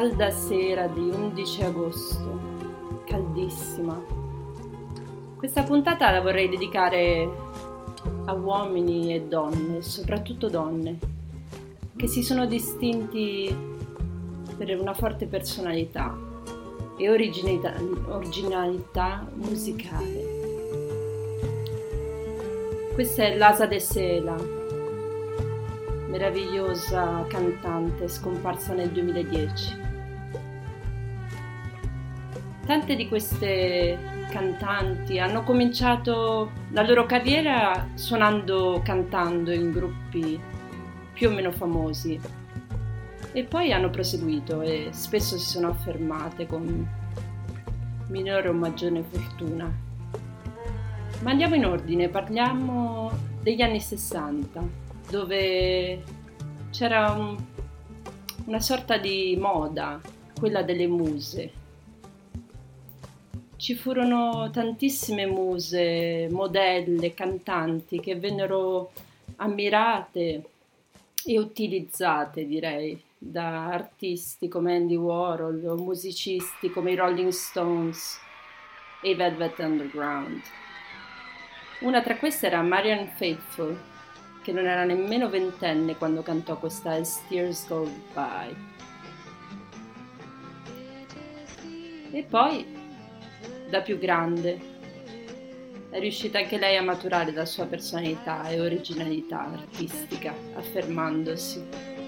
calda sera di 11 agosto, caldissima. Questa puntata la vorrei dedicare a uomini e donne, soprattutto donne, che si sono distinti per una forte personalità e originalità, originalità musicale. Questa è Lasa de Sela, meravigliosa cantante scomparsa nel 2010. Tante di queste cantanti hanno cominciato la loro carriera suonando, cantando in gruppi più o meno famosi e poi hanno proseguito e spesso si sono affermate con minore o maggiore fortuna. Ma andiamo in ordine, parliamo degli anni 60, dove c'era un, una sorta di moda, quella delle muse. Ci furono tantissime muse, modelle, cantanti che vennero ammirate e utilizzate, direi, da artisti come Andy Warhol o musicisti come i Rolling Stones e i Velvet Underground. Una tra queste era Marian Faithful, che non era nemmeno ventenne quando cantò questa As Tears Go By. E poi, da più grande, è riuscita anche lei a maturare la sua personalità e originalità artistica, affermandosi.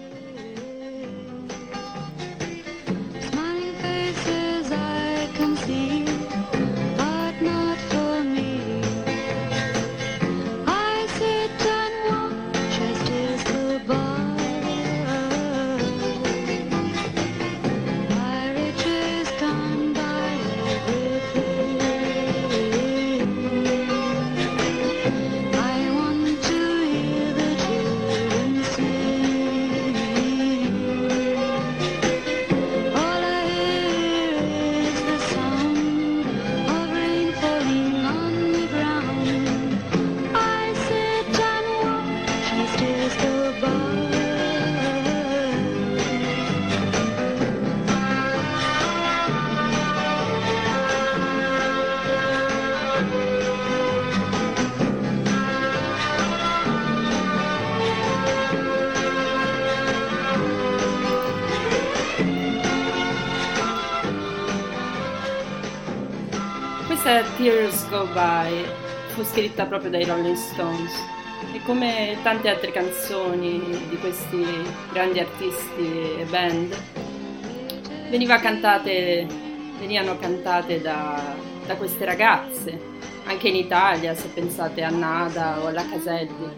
Years Go By fu scritta proprio dai Rolling Stones. E come tante altre canzoni di questi grandi artisti e band cantate, venivano cantate da, da queste ragazze anche in Italia se pensate a Nada o alla Caselli.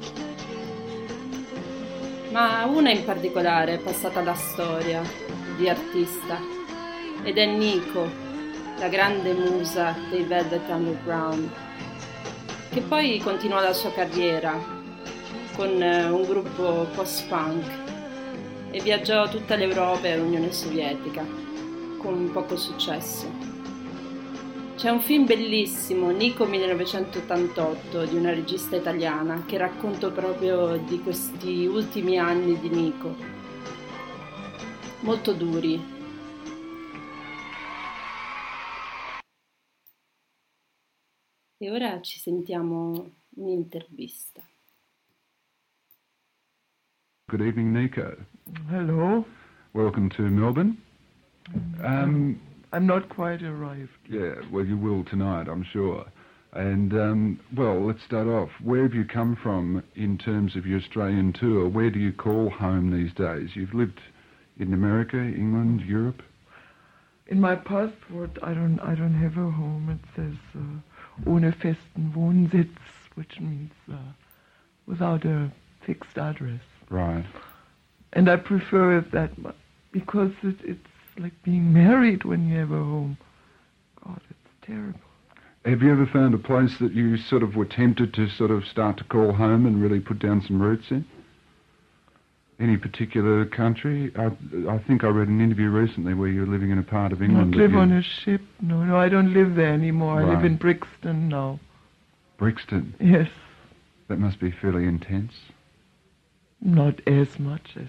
Ma una in particolare è passata alla storia di artista ed è Nico la grande musa dei Velvet Underground, che poi continuò la sua carriera con eh, un gruppo post-punk e viaggiò tutta l'Europa e l'Unione Sovietica, con poco successo. C'è un film bellissimo, Nico 1988, di una regista italiana, che racconta proprio di questi ultimi anni di Nico. Molto duri, E ora ci sentiamo un'intervista. Good evening, Nico. Hello. Welcome to Melbourne. Um, I'm not quite arrived. Yeah, well, you will tonight, I'm sure. And, um, well, let's start off. Where have you come from in terms of your Australian tour? Where do you call home these days? You've lived in America, England, Europe? In my passport, I don't, I don't have a home. It says uh, ohne festen Wohnsitz, which means uh, without a fixed address. Right. And I prefer it that much because it, it's like being married when you have a home. God, it's terrible. Have you ever found a place that you sort of were tempted to sort of start to call home and really put down some roots in? Any particular country? I, I think I read an interview recently where you're living in a part of England. Not live on a ship. No, no, I don't live there anymore. Right. I live in Brixton now. Brixton? Yes. That must be fairly intense. not as much as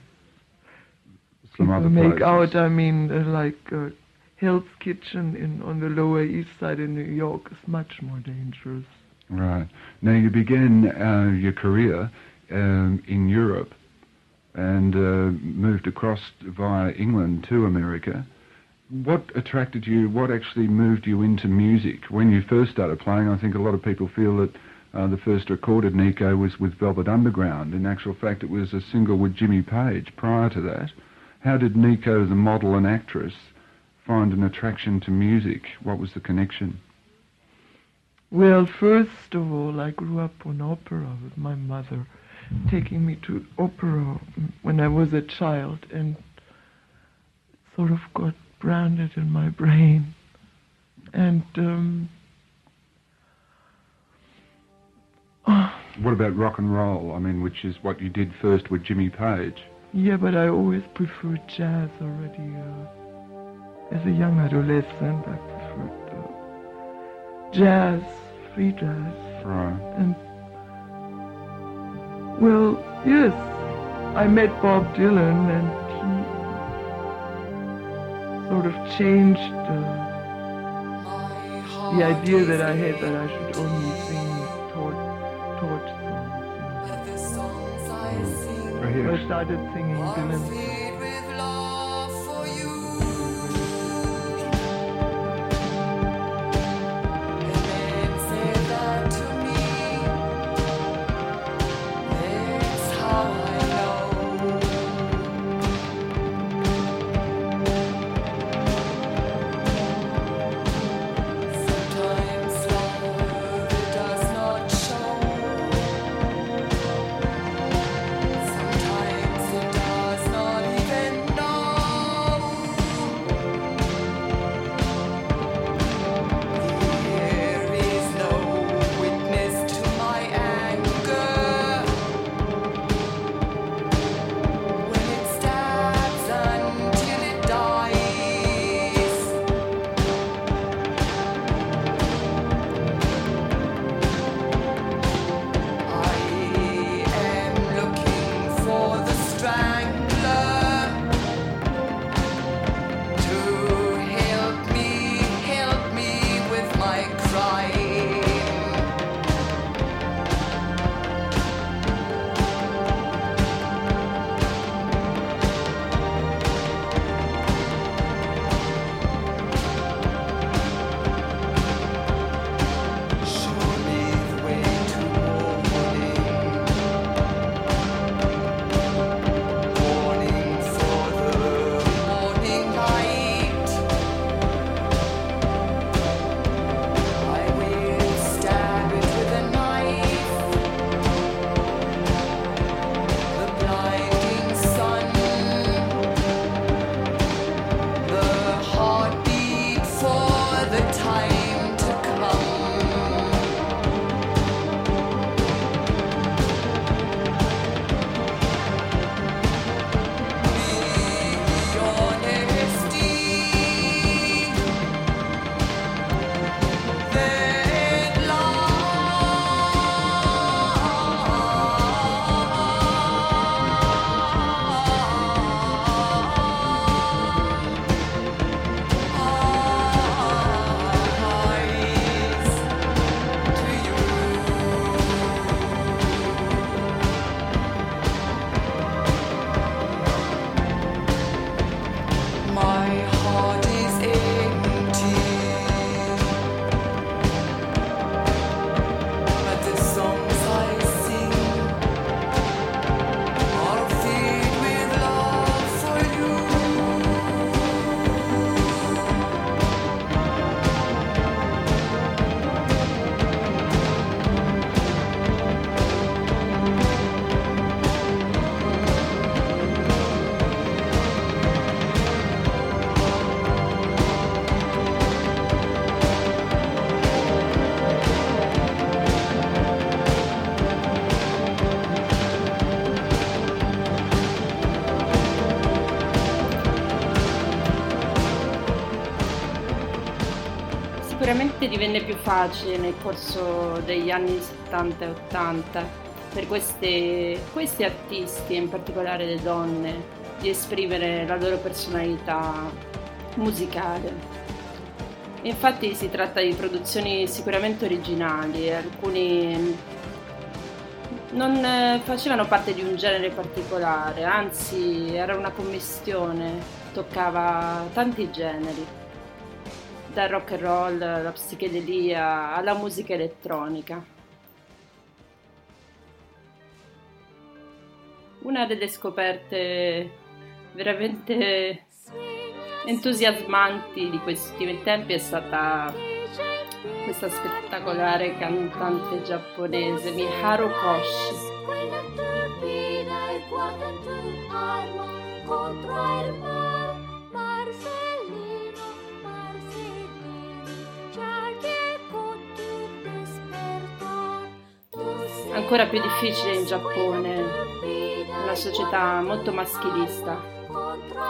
Some other make places. out. I mean, uh, like uh, Hell's Kitchen in on the Lower East Side in New York is much more dangerous. Right. Now, you began uh, your career um, in Europe and uh, moved across via England to America. What attracted you? What actually moved you into music? When you first started playing, I think a lot of people feel that uh, the first recorded Nico was with Velvet Underground. In actual fact, it was a single with Jimmy Page prior to that. How did Nico, the model and actress, find an attraction to music? What was the connection? Well, first of all, I grew up on opera with my mother taking me to opera when I was a child and sort of got branded in my brain. And um, What about rock and roll? I mean, which is what you did first with Jimmy Page. yeah, but I always preferred jazz already. Uh, as a young adolescent, I preferred uh, jazz, free jazz. Right. And well, yes, I met Bob Dylan, and he sort of changed uh, the idea that I had that I should only sing these torch, songs. You know. here. I started singing Dylan. Sicuramente divenne più facile nel corso degli anni 70 e 80 per queste, questi artisti, in particolare le donne, di esprimere la loro personalità musicale. Infatti si tratta di produzioni sicuramente originali, alcuni non eh, facevano parte di un genere particolare, anzi era una commistione, toccava tanti generi, dal rock and roll alla psichedelia alla musica elettronica. Una delle scoperte veramente entusiasmanti di questi ultimi tempi è stata questa spettacolare cantante giapponese Miharu Koshi. Ancora più difficile in Giappone, una società molto maschilista.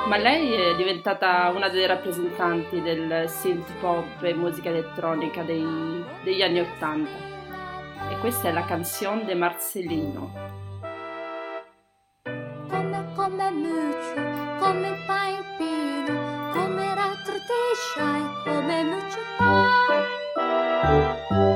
Ma lei è diventata una delle rappresentanti del synth pop e musica elettronica dei, degli anni Ottanta. E questa è la canzone de Marcellino. Come come muccio, come fai pino, come rattrutescia e come muccio Que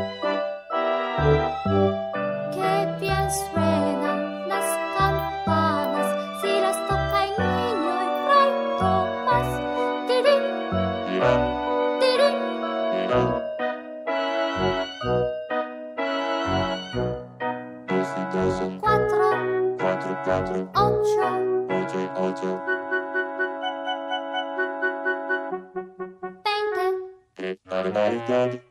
United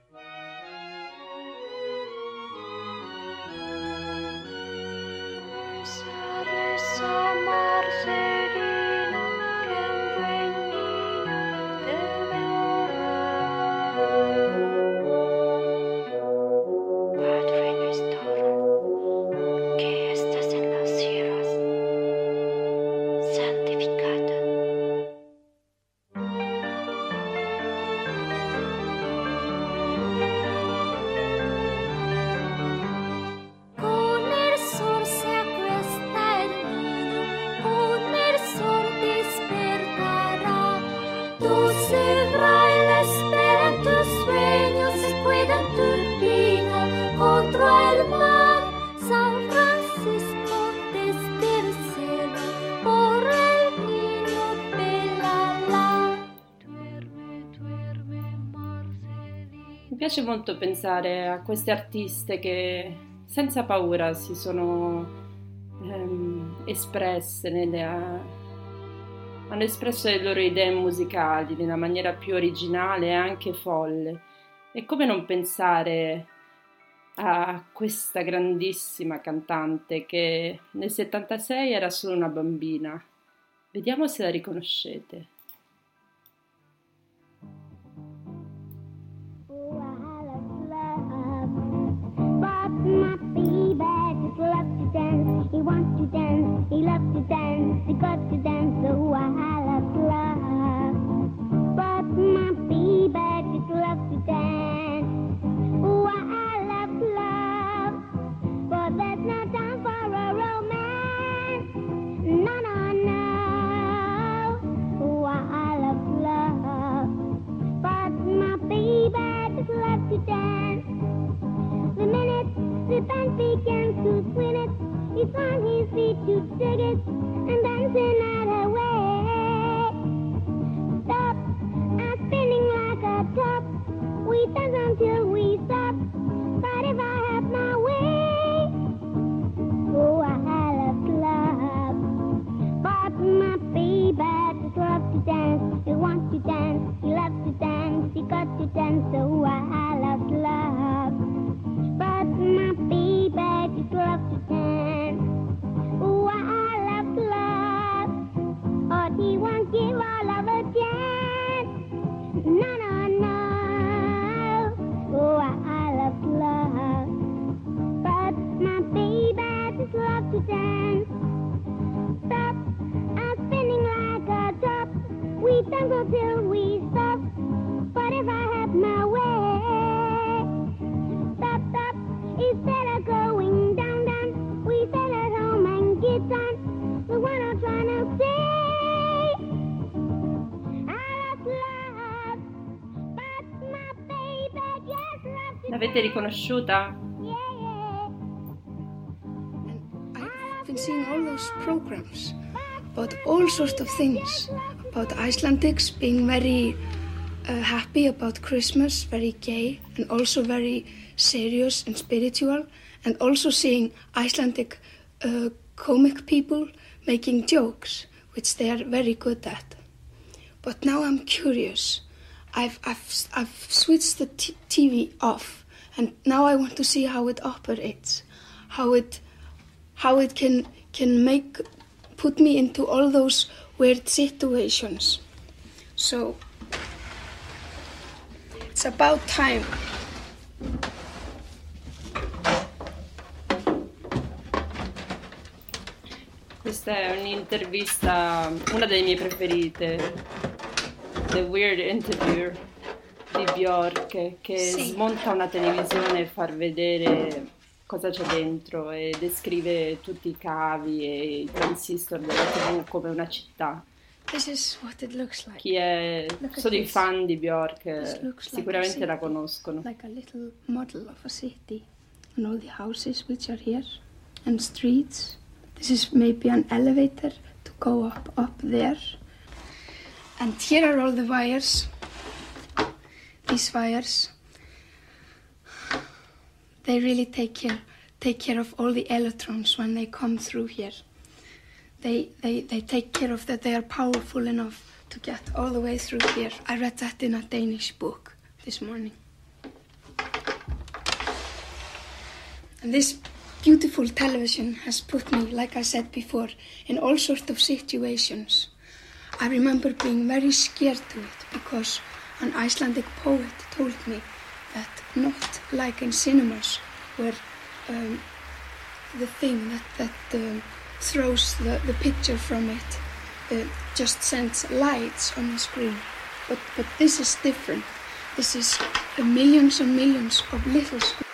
molto pensare a queste artiste che senza paura si sono ehm, espresse, nelle- hanno espresso le loro idee musicali nella maniera più originale e anche folle. E come non pensare a questa grandissima cantante che nel 76 era solo una bambina? Vediamo se la riconoscete. got to that. L'avete riconosciuta? I've been seeing all those programs about all sorts of things about Icelandics being very uh, happy about Christmas, very gay, and also very serious and spiritual, and also seeing Icelandic uh, comic people making jokes, which they are very good at. But now I'm curious. I've, I've, I've switched the TV off, and now I want to see how it operates, how it how it can can make put me into all those weird situations. So it's about time. Questa è un'intervista, una delle mie preferite, The Weird Interview di Bjork, che Sì. smonta una televisione e far vedere cosa c'è dentro e descrive tutti i cavi e i transistor della TV come una città. This is what it looks like. Chi è, Look at sono i fan di Bjork like sicuramente a la conoscono. Like a little model of a city, and all the houses which are here, and streets. This is maybe an elevator to go up up there. And here are all the wires. These wires. They really take care take care of all the electrons when they come through here. They they they take care of that they are powerful enough to get all the way through here. I read that in a Danish book this morning. And this beautiful television has put me, like I said before, in all sorts of situations. I remember being very scared to it because an Icelandic poet told me that not like in cinemas where um, the thing that, that um, throws the, the picture from it uh, just sends lights on the screen. But, but this is different. This is uh, millions and millions of little screens.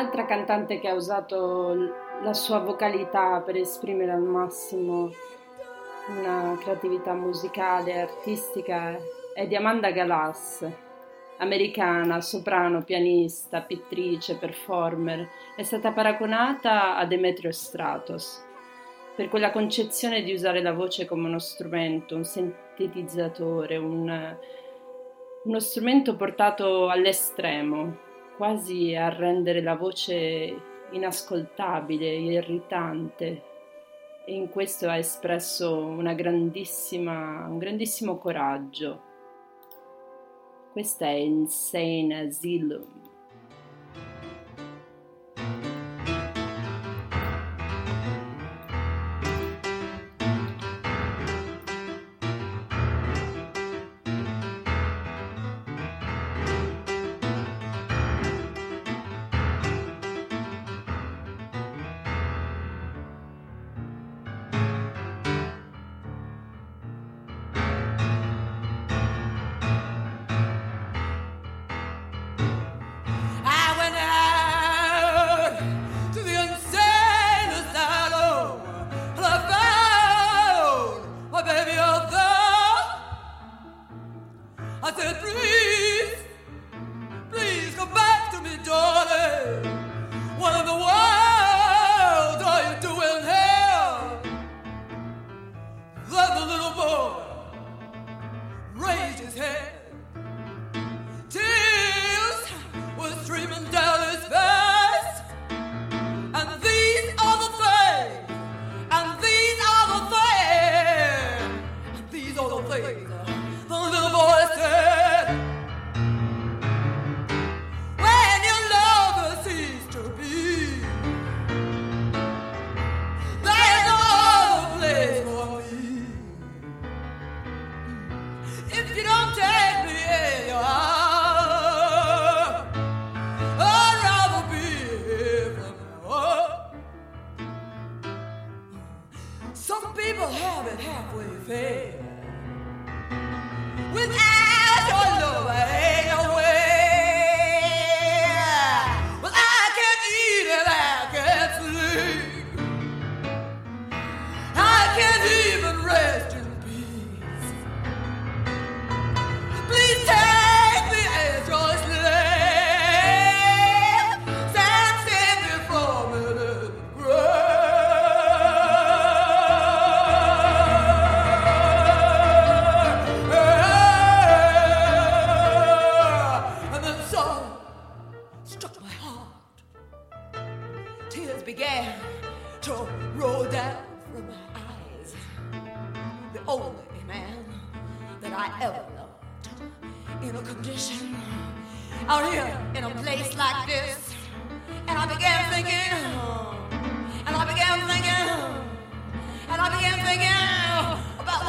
Un'altra cantante che ha usato la sua vocalità per esprimere al massimo una creatività musicale e artistica è di Amanda Galas. Americana, soprano, pianista, pittrice, performer, è stata paragonata a Demetrio Stratos per quella concezione di usare la voce come uno strumento, un sintetizzatore, un- uno strumento portato all'estremo, quasi a rendere la voce inascoltabile, irritante. E in questo ha espresso una grandissima, un grandissimo coraggio. Questa è Insane Asylum.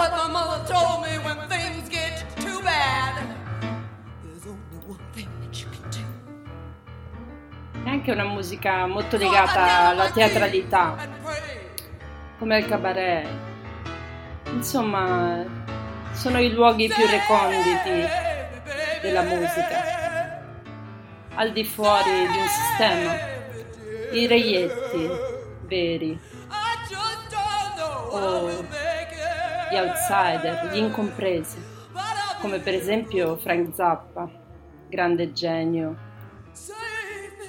What my mother told me when things get too bad. There's only one thing that you can do. È anche una musica molto legata alla teatralità, come al cabaret. Insomma, sono i luoghi più reconditi della musica, al di fuori di un sistema, i reietti veri o gli outsider, gli incompresi, come per esempio Frank Zappa, grande genio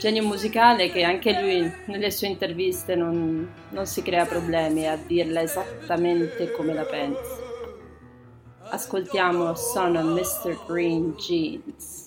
genio musicale che anche lui nelle sue interviste non, non si crea problemi a dirla esattamente come la pensa. Ascoltiamo Son of Mr. Green Jeans.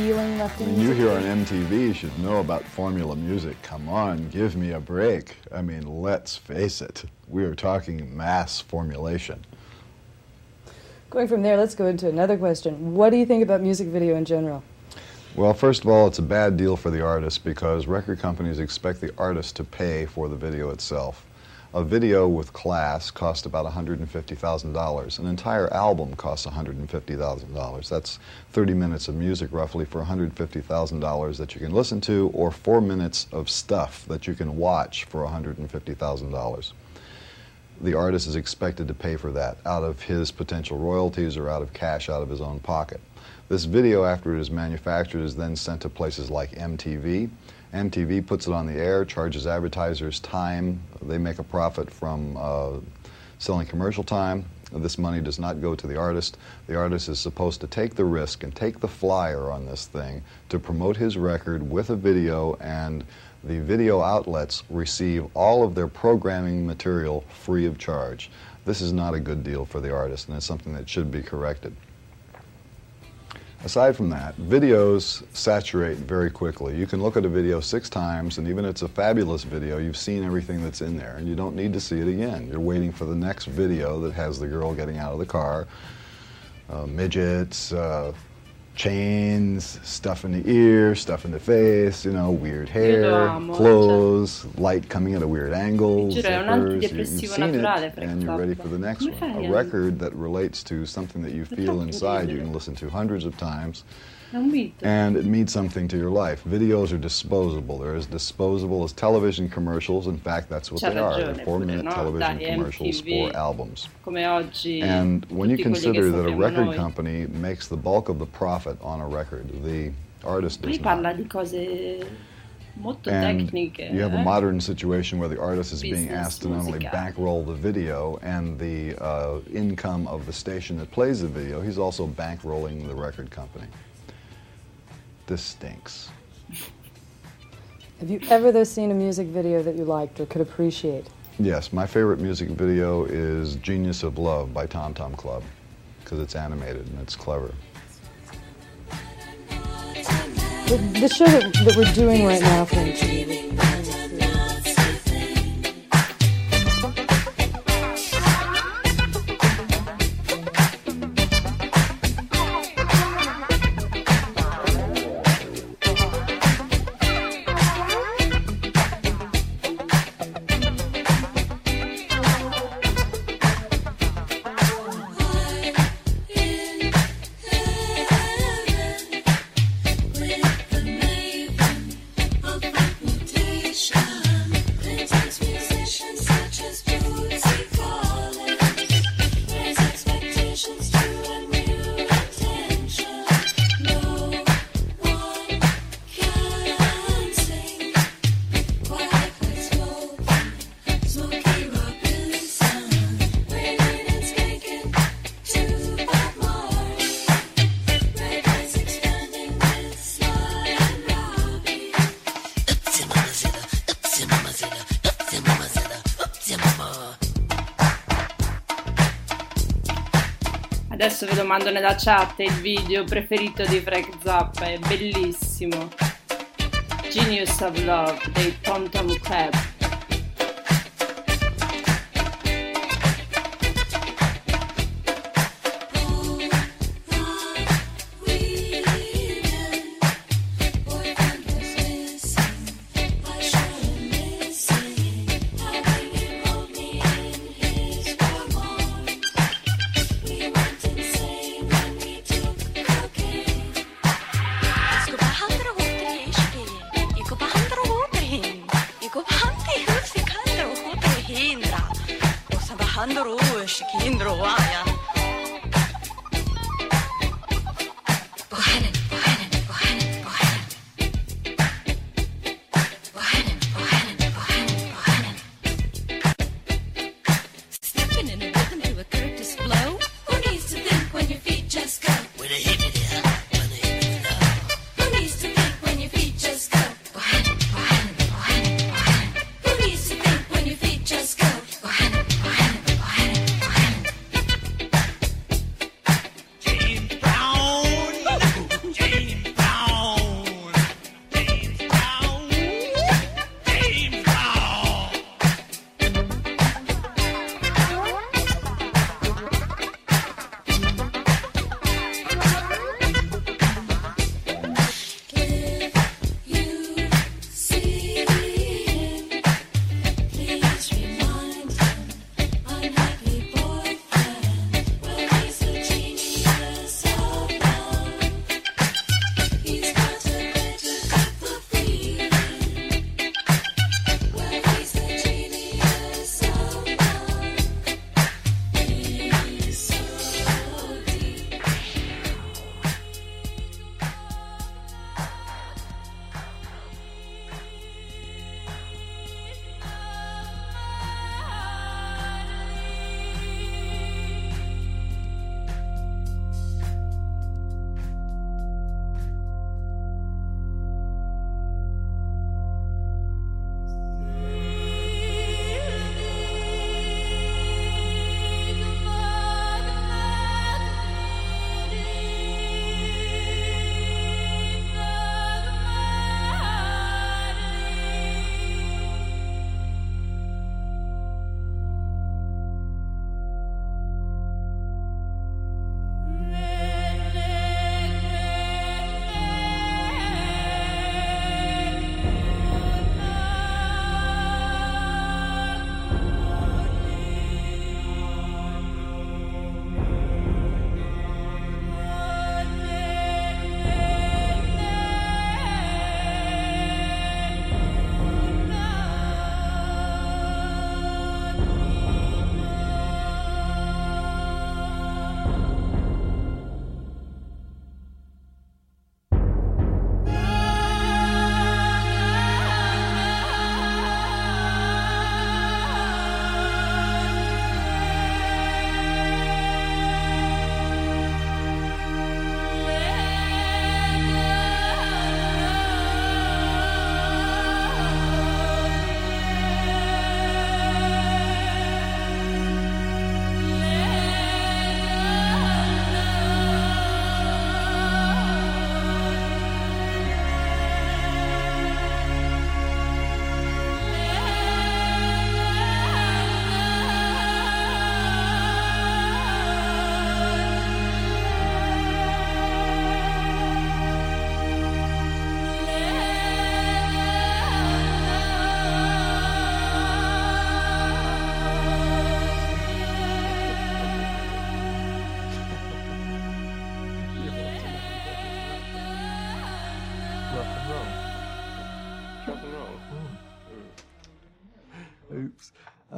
Feeling left in you hear on? MTV, you should know about formula music. Come on, give me a break. I mean, let's face it. We are talking mass formulation. Going from there, let's go into another question. What do you think about music video in general? Well, first of all, it's a bad deal for the artist because record companies expect the artist to pay for the video itself. A video with class cost about $150,000. An entire album costs $150,000. That's 30 minutes of music roughly for $150,000 that you can listen to or 4 minutes of stuff that you can watch for $150,000 the artist is expected to pay for that out of his potential royalties or out of cash out of his own pocket. This video, after it is manufactured, is then sent to places like MTV. MTV puts it on the air, charges advertisers time. They make a profit from uh, selling commercial time. This money does not go to the artist. The artist is supposed to take the risk and take the flyer on this thing to promote his record with a video, and the video outlets receive all of their programming material free of charge. This is not a good deal for the artist, and it's something that should be corrected. Aside from that, videos saturate very quickly. You can look at a video six times, and even if it's a fabulous video, you've seen everything that's in there, and you don't need to see it again. You're waiting for the next video that has the girl getting out of the car, uh, midgets, uh, chains, stuff in the ear, stuff in the face, you know, weird hair, amo, clothes, light coming at a weird angle, Giuro, zippers. you, you've seen it, and you're ready for the next Come one. A record that relates to something that you feel inside, you can listen to hundreds of times, È un beat. And it means something to your life. Videos are disposable. They're as disposable as television commercials. In fact, that's what they are. They're four-minute no? television commercials MTV. for albums. Oggi And when you tutti quelli che consider that a record noi. company makes the bulk of the profit on a record, the artist does not. di cose molto And you have a eh? modern situation where the artist is being asked to not only bankroll the video and the uh, income of the station that plays the video, he's also bankrolling the record company. This stinks. Have you ever though seen a music video that you liked or could appreciate? Yes, my favorite music video is Genius of Love by Tom Tom Club because it's animated and it's clever. The, the show that, that we're doing right now for. Mando nella chat il video preferito di Frank Zappa, è bellissimo. Genius of Love dei Tom Tom Club.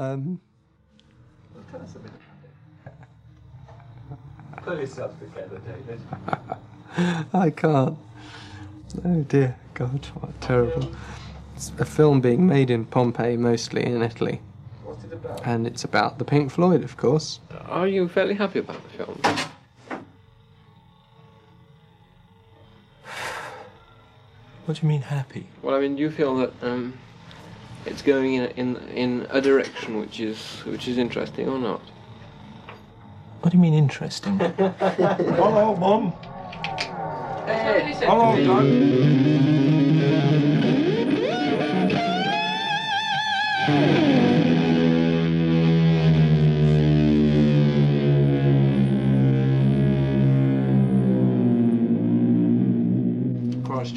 Um, well, tell us a bit about it. Pull yourself together, David. I can't. Oh dear, God, what terrible. It's a film being made in Pompeii, mostly in Italy. What's it about? And it's about the Pink Floyd, of course. Are you fairly happy about the film? What do you mean happy? Well, I mean, do you feel that um, it's going in, in in a direction which is which is interesting or not? What do you mean interesting? Hello, Mum. Hey. Hello, Christ,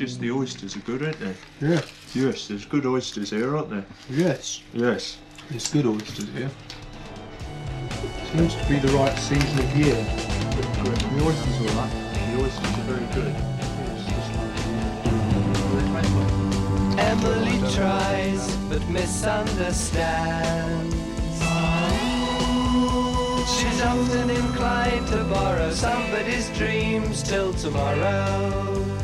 just the oysters are good, aren't they? Yeah. Yes, there's good oysters here, aren't there? Yes. Yes. There's good oysters here. Seems to be the right season of year. The oysters are right. The oysters are very good. Emily tries but misunderstands. She's often inclined to borrow somebody's dreams till tomorrow.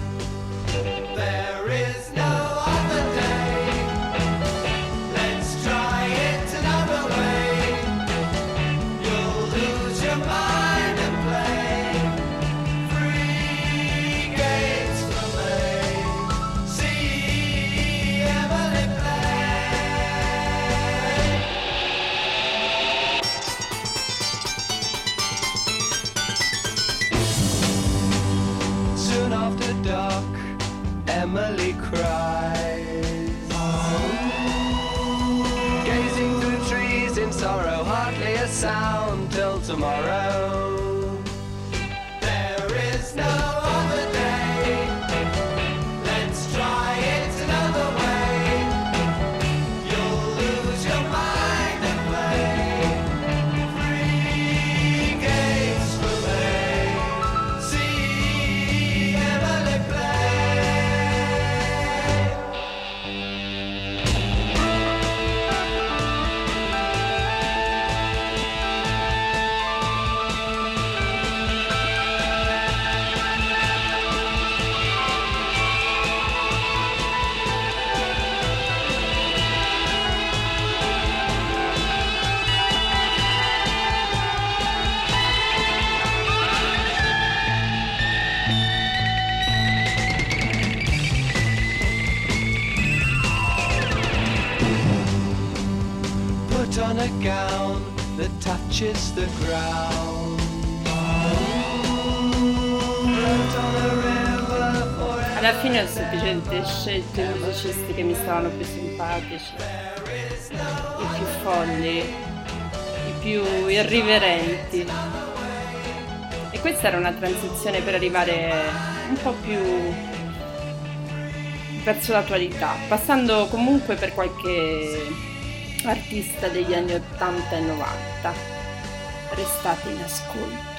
Scelto i musicisti che mi stavano più simpatici, i più folli, i più irriverenti. E questa era una transizione per arrivare un po' più verso l'attualità, passando comunque per qualche artista degli anni 80 e 90. Restate in ascolto.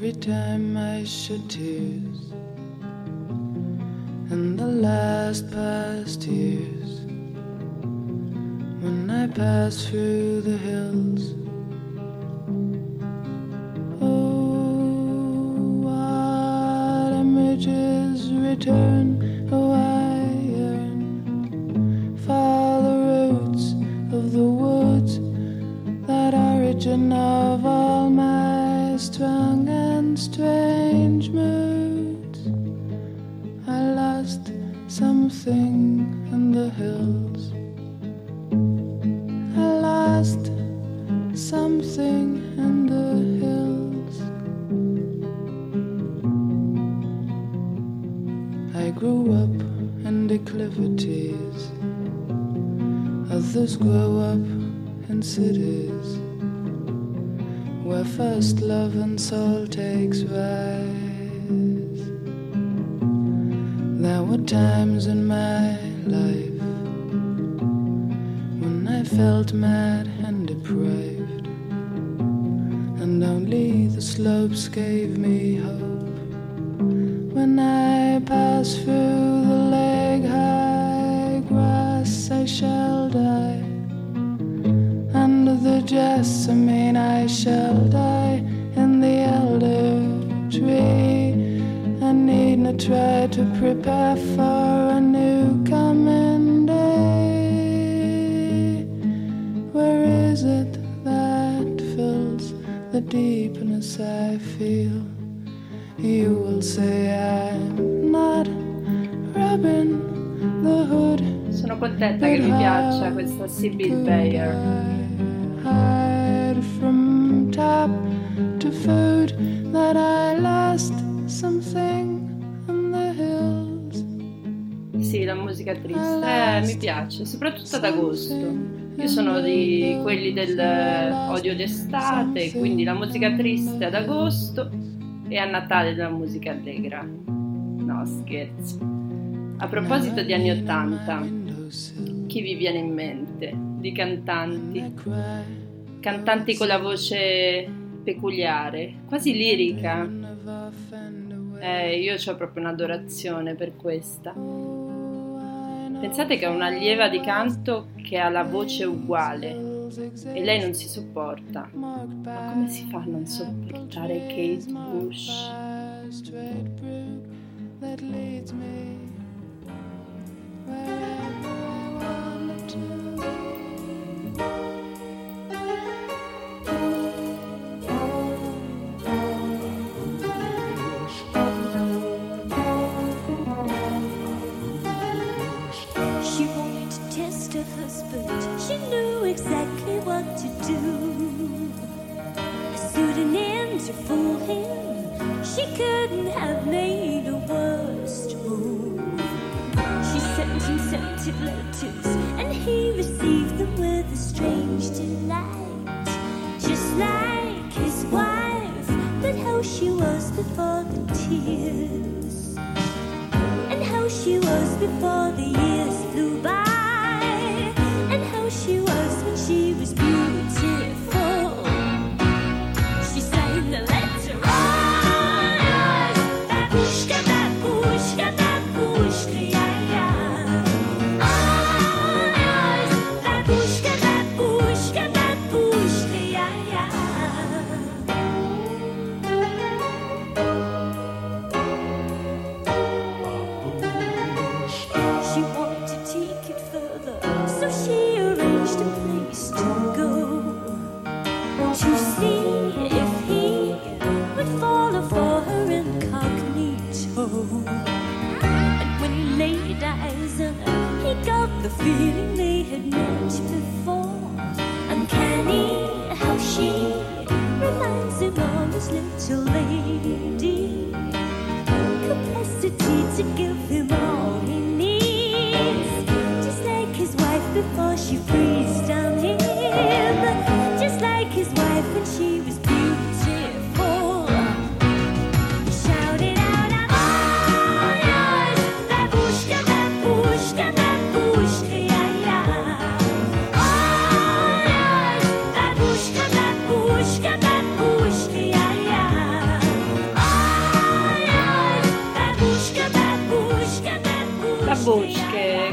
Every time I shed tears, and the last past years, when I pass through the hills. Oh, what images return, the jessamine, I shall die in the elder tree. I need not try to prepare for a new coming day. Where is it that fills the deepness I feel? You will say I'm not Robin the Hood. Sono contenta che vi piaccia questa Sibyl Bayer. Food that I lost something in the hills. Sì, la musica triste eh, mi piace, soprattutto ad agosto. Io sono di quelli del odio d'estate, quindi la musica triste ad agosto e a Natale la musica allegra. No, scherzo. A proposito di anni Ottanta, chi vi viene in mente di cantanti? Cantanti con la voce peculiare, quasi lirica. Eh, io ho proprio un'adorazione per questa. Pensate che ho un'allieva di canto che ha la voce uguale e lei non si sopporta. Ma come si fa a non sopportare Kate Bush? A pseudonym to fool him. She couldn't have made a worse move. She sent him scented letters, and he received them with a strange delight. Just like his wife, but how she was before the tears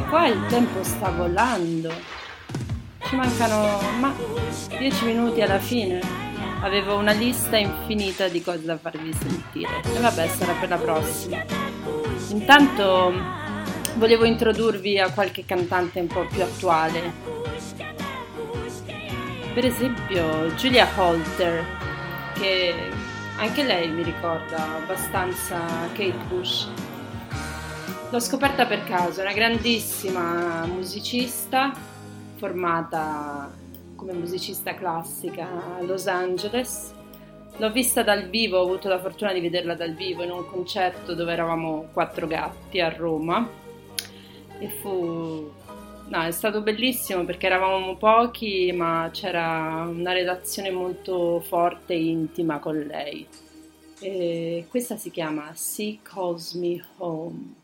Qua il tempo sta volando. Ci mancano ma 10 minuti alla fine. Avevo una lista infinita di cose da farvi sentire. E vabbè, sarà per la prossima. Intanto volevo introdurvi a qualche cantante un po' più attuale. Per esempio Julia Holter, che anche lei mi ricorda abbastanza Kate Bush. L'ho scoperta per caso, è una grandissima musicista formata come musicista classica a Los Angeles. L'ho vista dal vivo, ho avuto la fortuna di vederla dal vivo in un concerto dove eravamo quattro gatti a Roma e fu no, è stato bellissimo perché eravamo pochi, ma c'era una relazione molto forte e intima con lei. E questa si chiama She Calls Me Home.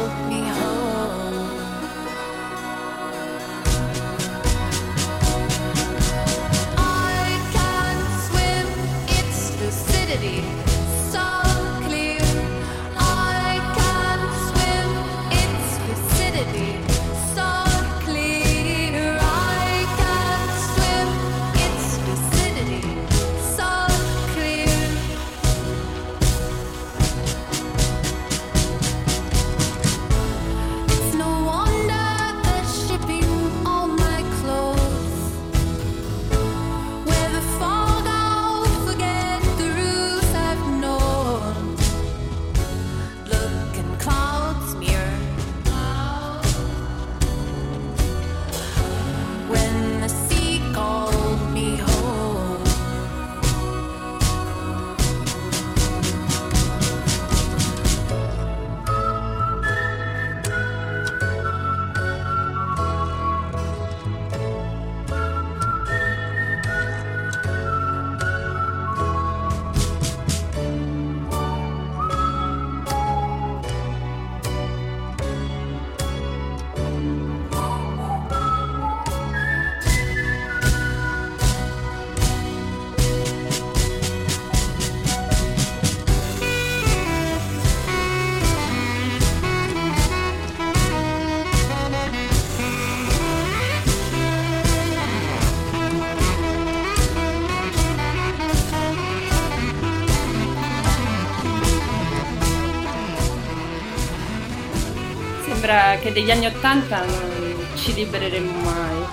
Che degli anni Ottanta non ci libereremo mai.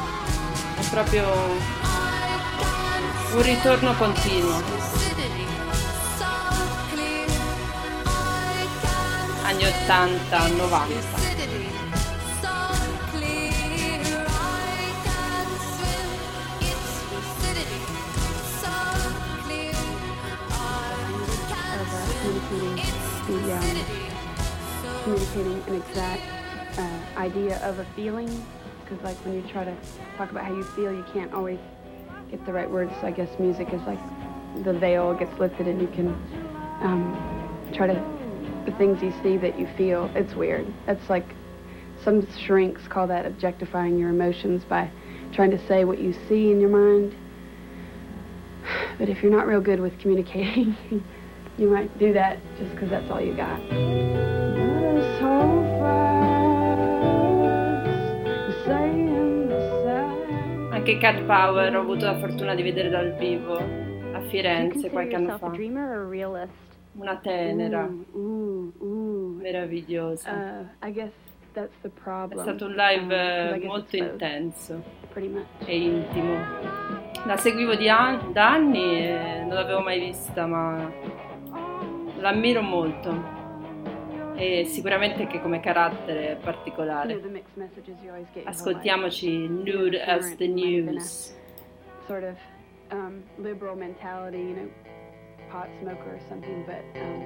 È proprio un ritorno continuo. Anni 80, 90. of uh, communicating the um, communicating an exact uh, idea of a feeling because like when you try to talk about how you feel you can't always get the right words. So i guess music is like the veil gets lifted and you can um, try to the things you see that you feel. It's weird. That's like some shrinks call that objectifying your emotions by trying to say what you see in your mind. But if you're not real good with communicating you might do that just because that's all you got Anche Cat Power ho avuto la fortuna di vedere dal vivo a Firenze qualche anno fa. Una tenera, meravigliosa. Uh, È stato un live guess molto intenso e intimo. La seguivo an- da anni e non l'avevo mai vista, ma l'ammiro molto. E sicuramente che come carattere è particolare. Ascoltiamoci Nude as the News. Sort of um, liberal mentality, you know, pot smoker or something, but um,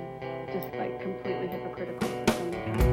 just like completely hypocritical.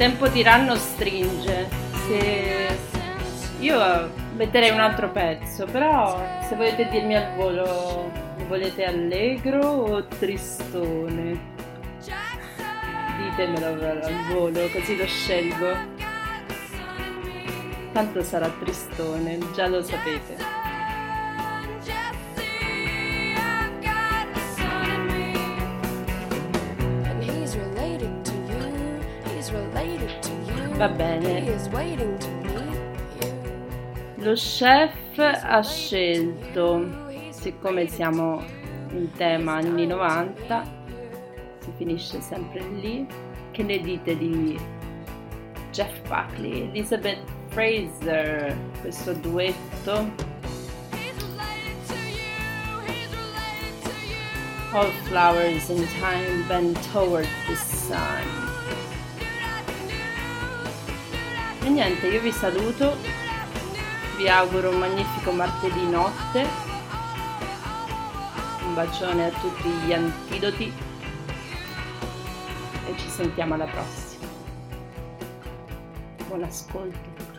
Tempo tiranno stringe. Se... Io metterei un altro pezzo, però se volete dirmi al volo, lo volete allegro o tristone? Ditemelo al volo, così lo scelgo. Tanto sarà tristone, già lo sapete. Va bene. Lo chef ha scelto, siccome siamo in tema anni 90, si finisce sempre lì, che ne dite di Jeff Buckley, Elizabeth Fraser, questo duetto? All flowers in time bend toward the sun. E niente, io vi saluto, vi auguro un magnifico martedì notte, un bacione a tutti gli antidoti e ci sentiamo alla prossima. Buon ascolto.